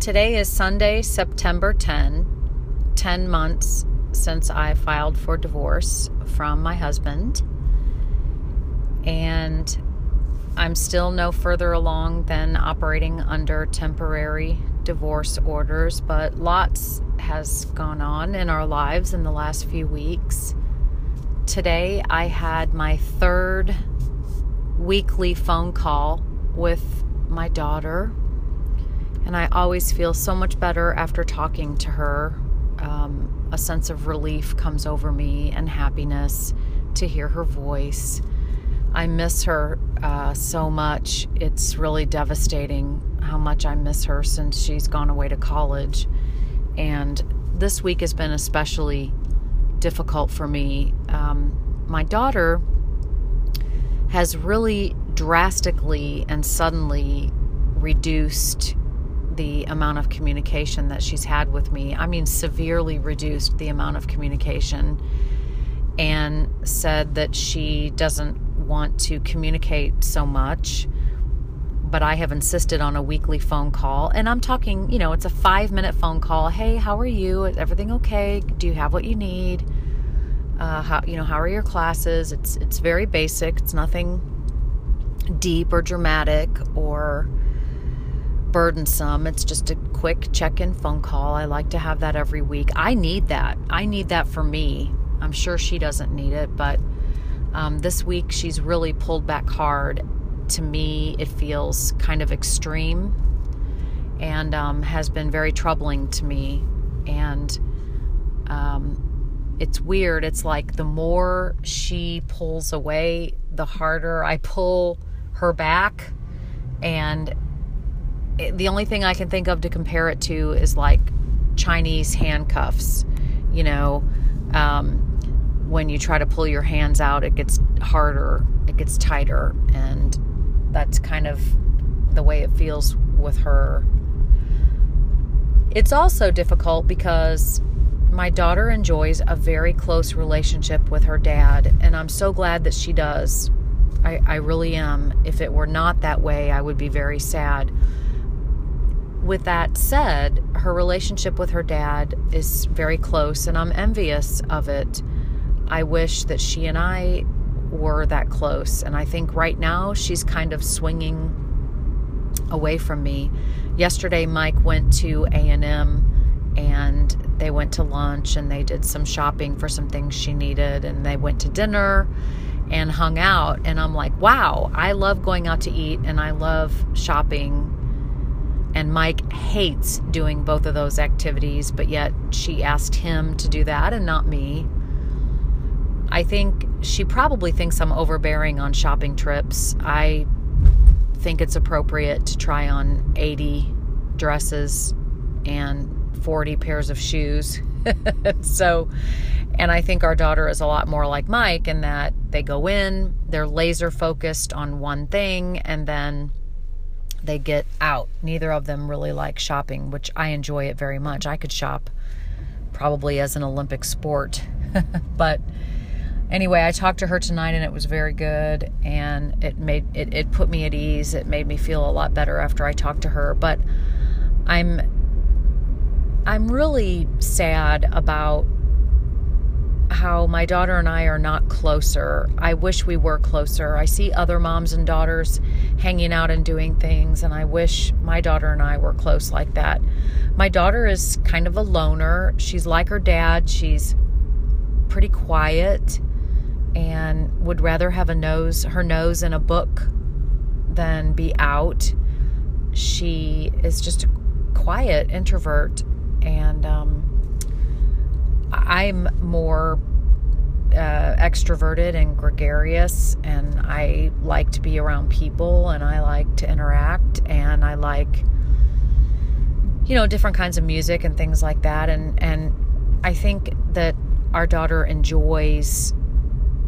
Today is Sunday, September 10, 10 months since I filed for divorce from my husband. And I'm still no further along than operating under temporary divorce orders, but lots has gone on in our lives in the last few weeks. Today, I had my third weekly phone call with my daughter, and I always feel so much better after talking to her. Um, a sense of relief comes over me and happiness to hear her voice. I miss her uh, so much. It's really devastating how much I miss her since she's gone away to college. And this week has been especially difficult for me. Um, my daughter has really drastically and suddenly reduced the amount of communication that she's had with me. I mean, severely reduced the amount of communication and said that she doesn't want to communicate so much. But I have insisted on a weekly phone call. And I'm talking, you know, it's a five minute phone call. Hey, how are you? Is everything okay? Do you have what you need? Uh, how, you know, how are your classes? It's, it's very basic. It's nothing deep or dramatic or burdensome. It's just a quick check in phone call. I like to have that every week. I need that. I need that for me. I'm sure she doesn't need it, but um, this week she's really pulled back hard. To me, it feels kind of extreme and um, has been very troubling to me. And um, it's weird. It's like the more she pulls away, the harder I pull her back. And the only thing I can think of to compare it to is like Chinese handcuffs. You know, um, when you try to pull your hands out, it gets harder, it gets tighter. And that's kind of the way it feels with her. It's also difficult because my daughter enjoys a very close relationship with her dad, and I'm so glad that she does. I, I really am. If it were not that way, I would be very sad. With that said, her relationship with her dad is very close, and I'm envious of it. I wish that she and I were that close, and I think right now she's kind of swinging away from me. Yesterday, Mike went to A&M and they went to lunch and they did some shopping for some things she needed and they went to dinner and hung out. And I'm like, wow, I love going out to eat and I love shopping. And Mike hates doing both of those activities, but yet she asked him to do that and not me. I think she probably thinks I'm overbearing on shopping trips. I think it's appropriate to try on 80 dresses and 40 pairs of shoes. so, and I think our daughter is a lot more like Mike in that they go in, they're laser focused on one thing, and then they get out. Neither of them really like shopping, which I enjoy it very much. I could shop probably as an Olympic sport. but anyway, I talked to her tonight and it was very good and it made it, it put me at ease. It made me feel a lot better after I talked to her. But I'm I'm really sad about how my daughter and I are not closer. I wish we were closer. I see other moms and daughters hanging out and doing things, and I wish my daughter and I were close like that. My daughter is kind of a loner. She's like her dad, she's pretty quiet and would rather have a nose her nose in a book than be out. She is just a quiet introvert and um, I'm more uh, extroverted and gregarious, and I like to be around people, and I like to interact, and I like, you know, different kinds of music and things like that, and and I think that our daughter enjoys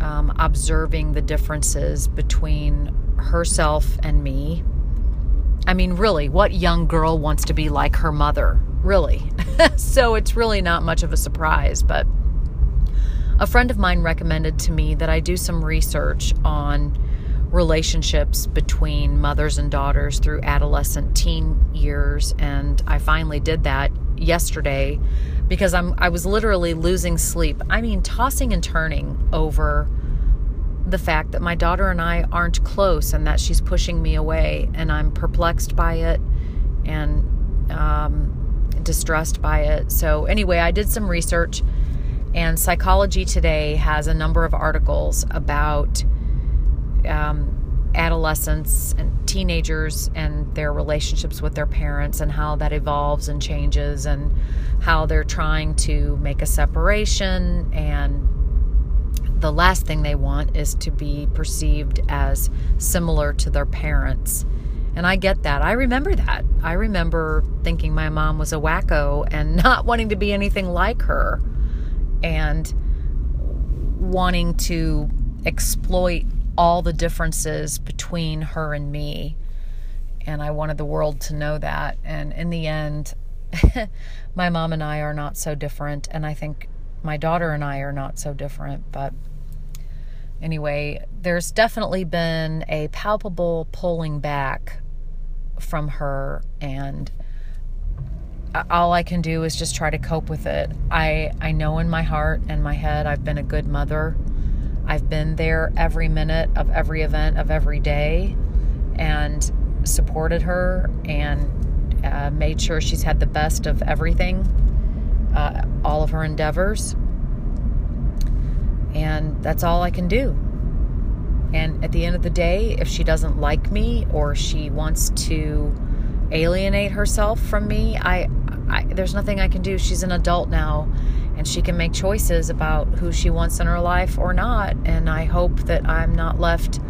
um, observing the differences between herself and me. I mean, really, what young girl wants to be like her mother? Really. so it's really not much of a surprise, but a friend of mine recommended to me that I do some research on relationships between mothers and daughters through adolescent teen years and I finally did that yesterday because I'm I was literally losing sleep. I mean tossing and turning over the fact that my daughter and I aren't close and that she's pushing me away and I'm perplexed by it and um, distressed by it. So anyway, I did some research and Psychology Today has a number of articles about um, adolescents and teenagers and their relationships with their parents and how that evolves and changes and how they're trying to make a separation and the last thing they want is to be perceived as similar to their parents. And I get that. I remember that. I remember thinking my mom was a wacko and not wanting to be anything like her and wanting to exploit all the differences between her and me. And I wanted the world to know that. And in the end, my mom and I are not so different. And I think my daughter and I are not so different. But anyway, there's definitely been a palpable pulling back from her. And all I can do is just try to cope with it. I, I know in my heart and my head I've been a good mother I've been there every minute of every event of every day and supported her and uh, made sure she's had the best of everything, uh, all of her endeavors. And that's all I can do. And at the end of the day, if she doesn't like me or she wants to alienate herself from me, I, I there's nothing I can do. She's an adult now and she can make choices about who she wants in her life or not. And I hope that I'm not left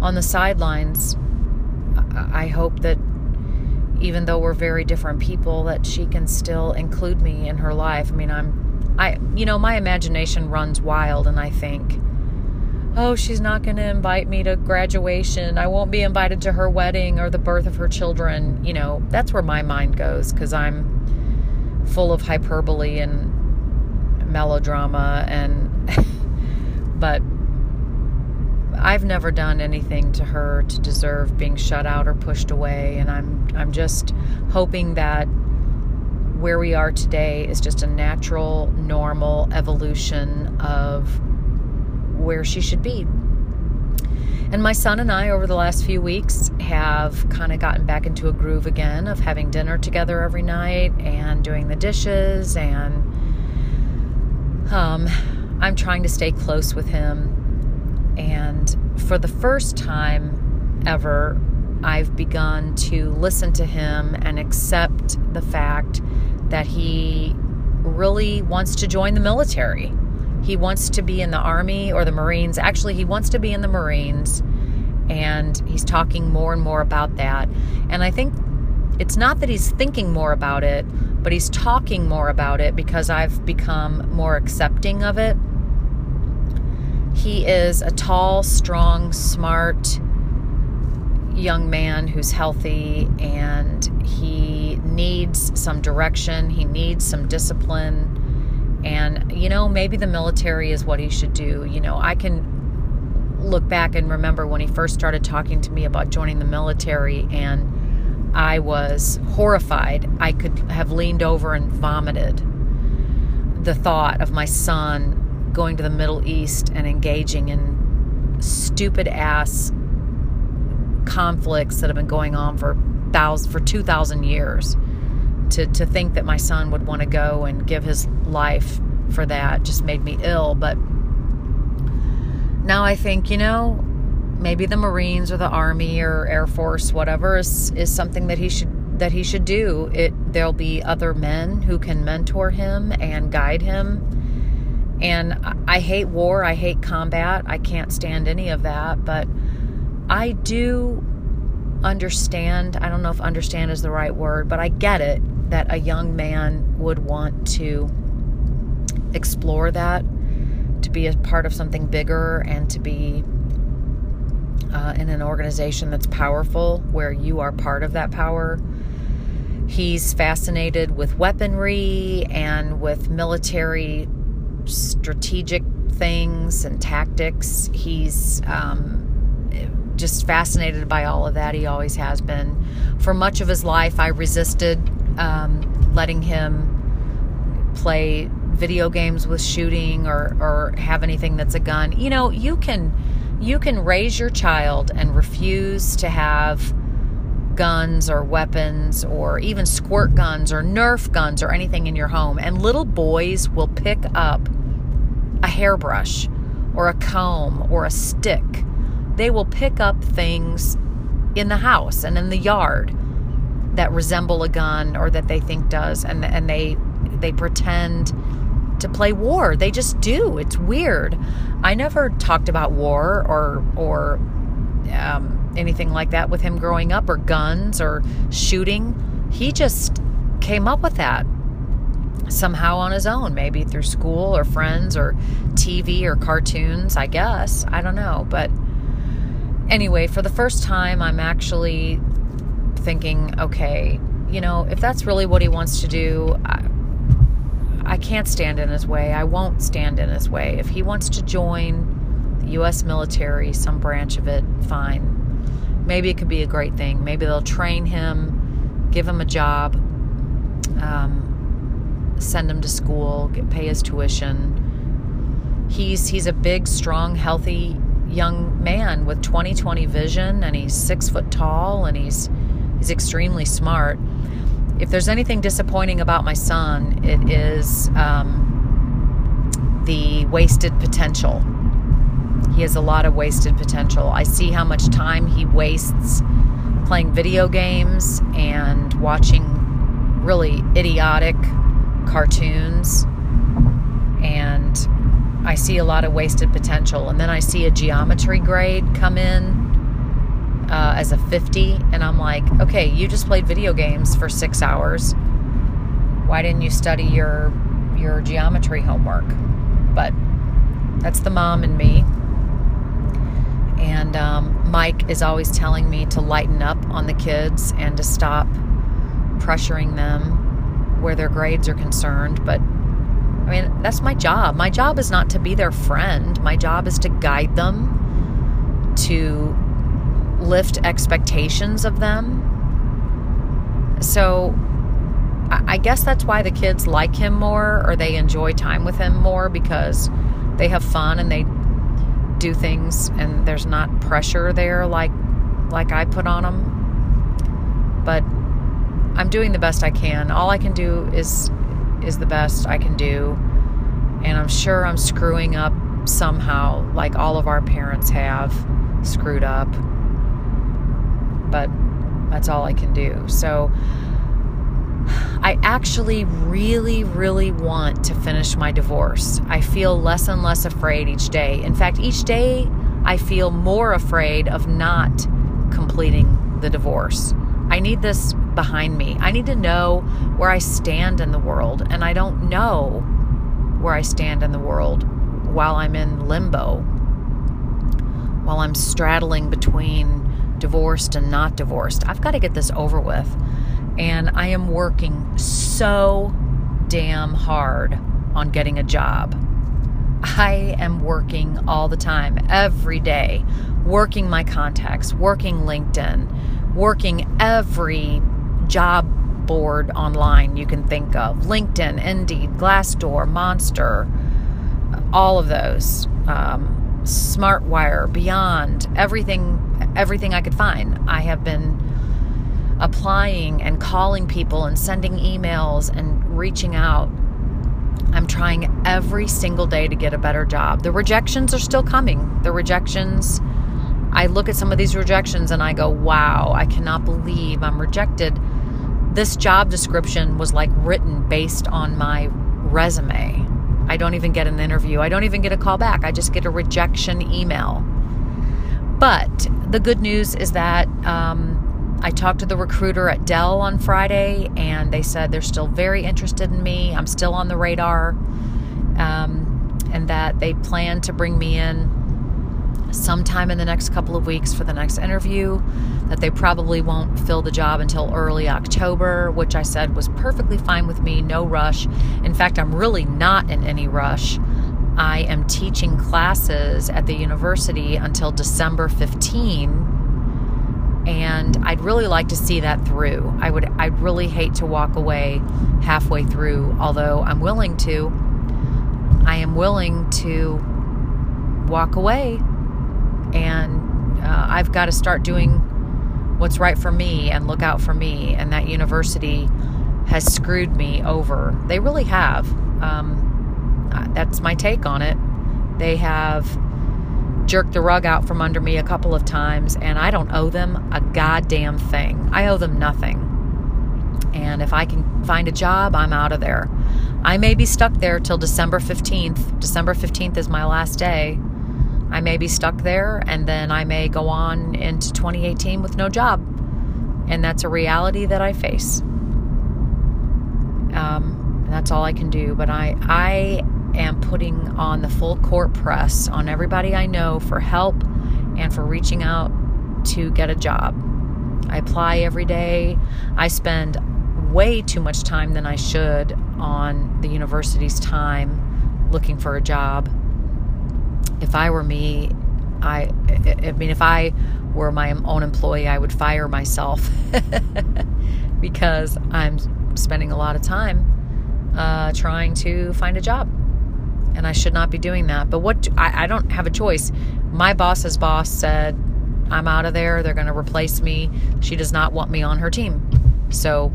on the sidelines. I hope that even though we're very different people, that she can still include me in her life. I mean, I'm, I, you know, my imagination runs wild, and I think, oh, she's not going to invite me to graduation. I won't be invited to her wedding or the birth of her children. You know, that's where my mind goes because I'm full of hyperbole and melodrama and but I've never done anything to her to deserve being shut out or pushed away and I'm I'm just hoping that where we are today is just a natural normal evolution of where she should be. And my son and I, over the last few weeks, have kind of gotten back into a groove again of having dinner together every night and doing the dishes and um, I'm trying to stay close with him. And for the first time ever, I've begun to listen to him and accept the fact that he really wants to join the military. He wants to be in the Army or the Marines. Actually, he wants to be in the Marines. And he's talking more and more about that. And I think it's not that he's thinking more about it, but he's talking more about it because I've become more accepting of it. He is a tall, strong, smart young man who's healthy and he needs some direction, he needs some discipline. And, you know, maybe the military is what he should do. You know, I can look back and remember when he first started talking to me about joining the military and I was horrified. I could have leaned over and vomited. The thought of my son going to the Middle East and engaging in stupid ass conflicts that have been going on for thousand for 2000 years to to think that my son would want to go and give his life for that just made me ill but now I think you know maybe the Marines or the Army or Air Force, whatever, is, is something that he should that he should do. It there'll be other men who can mentor him and guide him. And I, I hate war. I hate combat. I can't stand any of that. But I do understand. I don't know if understand is the right word, but I get it that a young man would want to explore that, to be a part of something bigger, and to be uh, in an organization that's powerful, where you are part of that power. He's fascinated with weaponry and with military strategic things and tactics. He's um, just fascinated by all of that. He always has been. For much of his life, I resisted um, letting him play video games with shooting or, or have anything that's a gun. You know, you can you can raise your child and refuse to have guns or weapons or even squirt guns or Nerf guns or anything in your home. And little boys will pick up a hairbrush or a comb or a stick. They will pick up things in the house and in the yard that resemble a gun or that they think does and and they they pretend to play war. They just do. It's weird. I never talked about war or or um, anything like that with him growing up, or guns or shooting. He just came up with that somehow on his own, maybe through school or friends or TV or cartoons. I guess I don't know, but anyway, for the first time, I'm actually thinking, okay, you know, if that's really what he wants to do. I, I can't stand in his way. I won't stand in his way. If he wants to join the U.S. military, some branch of it, fine. Maybe it could be a great thing. Maybe they'll train him, give him a job, um, send him to school, get, pay his tuition. He's he's a big, strong, healthy young man with 20/20 vision, and he's six foot tall, and he's he's extremely smart if there's anything disappointing about my son, it is um, the wasted potential. He has a lot of wasted potential. I see how much time he wastes playing video games and watching really idiotic cartoons. And I see a lot of wasted potential. And then I see a geometry grade come in uh, as a 50 and i'm like okay you just played video games for six hours. Why didn't you study your your geometry homework? But that's the mom and me. And um, mike is always telling me to lighten up on the kids and to stop pressuring them where their grades are concerned but i mean that's my job. My job is not to be their friend. My job is to guide them to lift expectations of them. So I guess that's why the kids like him more or they enjoy time with him more because they have fun and they do things and there's not pressure there like like I put on them. But I'm doing the best I can. All I can do is is the best I can do. And I'm sure I'm screwing up somehow like all of our parents have screwed up but that's all I can do. So I actually really, really want to finish my divorce. I feel less and less afraid each day. In fact, each day I feel more afraid of not completing the divorce. I need this behind me. I need to know where I stand in the world, and I don't know where I stand in the world while I'm in limbo, while I'm straddling between divorced and not divorced. I've got to get this over with. And I am working so damn hard on getting a job. I am working all the time, every day, working my contacts, working LinkedIn, working every job board online you can think of LinkedIn, Indeed, Glassdoor, Monster, all of those. Um, Smartwire, Beyond, everything everything I could find. I have been applying and calling people and sending emails and reaching out. I'm trying every single day to get a better job. The rejections are still coming. The rejections I look at some of these rejections and I go, "Wow, I cannot believe I'm rejected." This job description was like written based on my resume. I don't even get an interview. I don't even get a call back. I just get a rejection email. But the good news is that um, I talked to the recruiter at Dell on Friday, and they said they're still very interested in me. I'm still on the radar, um, and that they plan to bring me in sometime in the next couple of weeks for the next interview, that they probably won't fill the job until early October, which I said was perfectly fine with me, no rush. In fact, I'm really not in any rush. I am teaching classes at the university until December 15 and I'd really like to see that through. I would I'd really hate to walk away halfway through, although I'm willing to. I am willing to walk away and uh, I've got to start doing what's right for me and look out for me and that university has screwed me over. They really have. Um, that's my take on it. They have jerked the rug out from under me a couple of times, and I don't owe them a goddamn thing. I owe them nothing. And if I can find a job, I'm out of there. I may be stuck there till December 15th. December 15th is my last day. I may be stuck there, and then I may go on into 2018 with no job. And that's a reality that I face. Um, that's all I can do. But I, I am putting on the full court press on everybody I know for help and for reaching out to get a job. I apply every day. I spend way too much time than I should on the university's time looking for a job. If I were me, I I mean if I were my own employee, I would fire myself because I'm spending a lot of time uh, trying to find a job and I should not be doing that. But what I, I don't have a choice. My boss's boss said, I'm out of there. They're going to replace me. She does not want me on her team. So,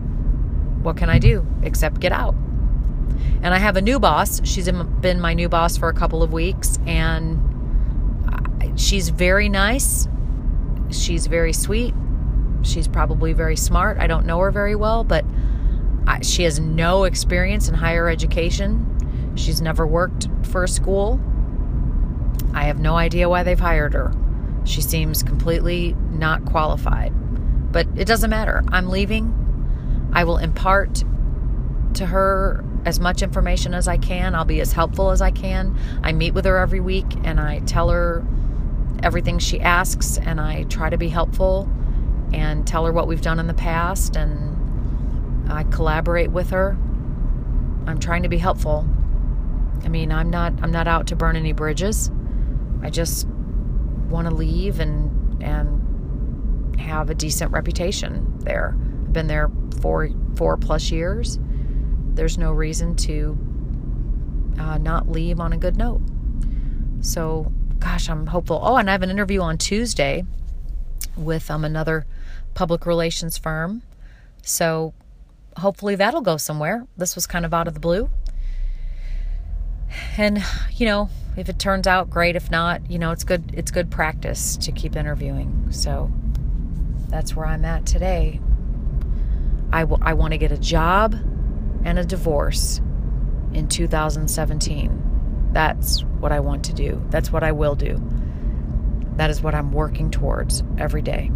what can I do except get out? And I have a new boss. She's been my new boss for a couple of weeks, and she's very nice. She's very sweet. She's probably very smart. I don't know her very well, but I, she has no experience in higher education. She's never worked for a school. I have no idea why they've hired her. She seems completely not qualified. But it doesn't matter. I'm leaving. I will impart to her as much information as I can. I'll be as helpful as I can. I meet with her every week and I tell her everything she asks and I try to be helpful and tell her what we've done in the past and I collaborate with her. I'm trying to be helpful. I mean, I'm not I'm not out to burn any bridges. I just want to leave and and have a decent reputation there. I've been there for four plus years. There's no reason to uh, not leave on a good note. So, gosh, I'm hopeful. Oh, and I have an interview on Tuesday with um, another public relations firm. So, hopefully that'll go somewhere. This was kind of out of the blue. And, you know, if it turns out great, if not, you know, it's good it's good practice to keep interviewing. So that's where I'm at today. I, w- I want to get a job and a divorce in 2017. That's what I want to do. That's what I will do. That is what I'm working towards every day.